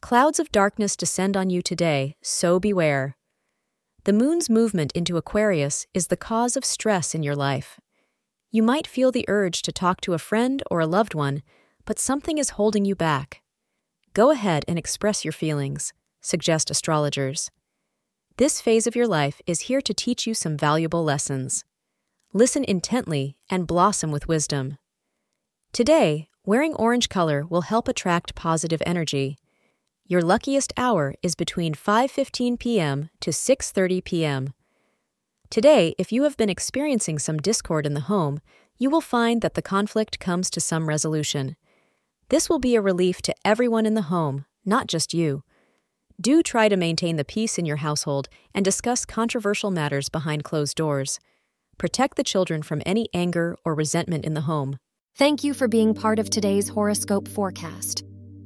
clouds of darkness descend on you today, so beware. The moon's movement into Aquarius is the cause of stress in your life. You might feel the urge to talk to a friend or a loved one, but something is holding you back. Go ahead and express your feelings, suggest astrologers. This phase of your life is here to teach you some valuable lessons. Listen intently and blossom with wisdom. Today, wearing orange color will help attract positive energy. Your luckiest hour is between 5:15 p.m. to 6:30 p.m. Today, if you have been experiencing some discord in the home, you will find that the conflict comes to some resolution. This will be a relief to everyone in the home, not just you. Do try to maintain the peace in your household and discuss controversial matters behind closed doors. Protect the children from any anger or resentment in the home. Thank you for being part of today's horoscope forecast.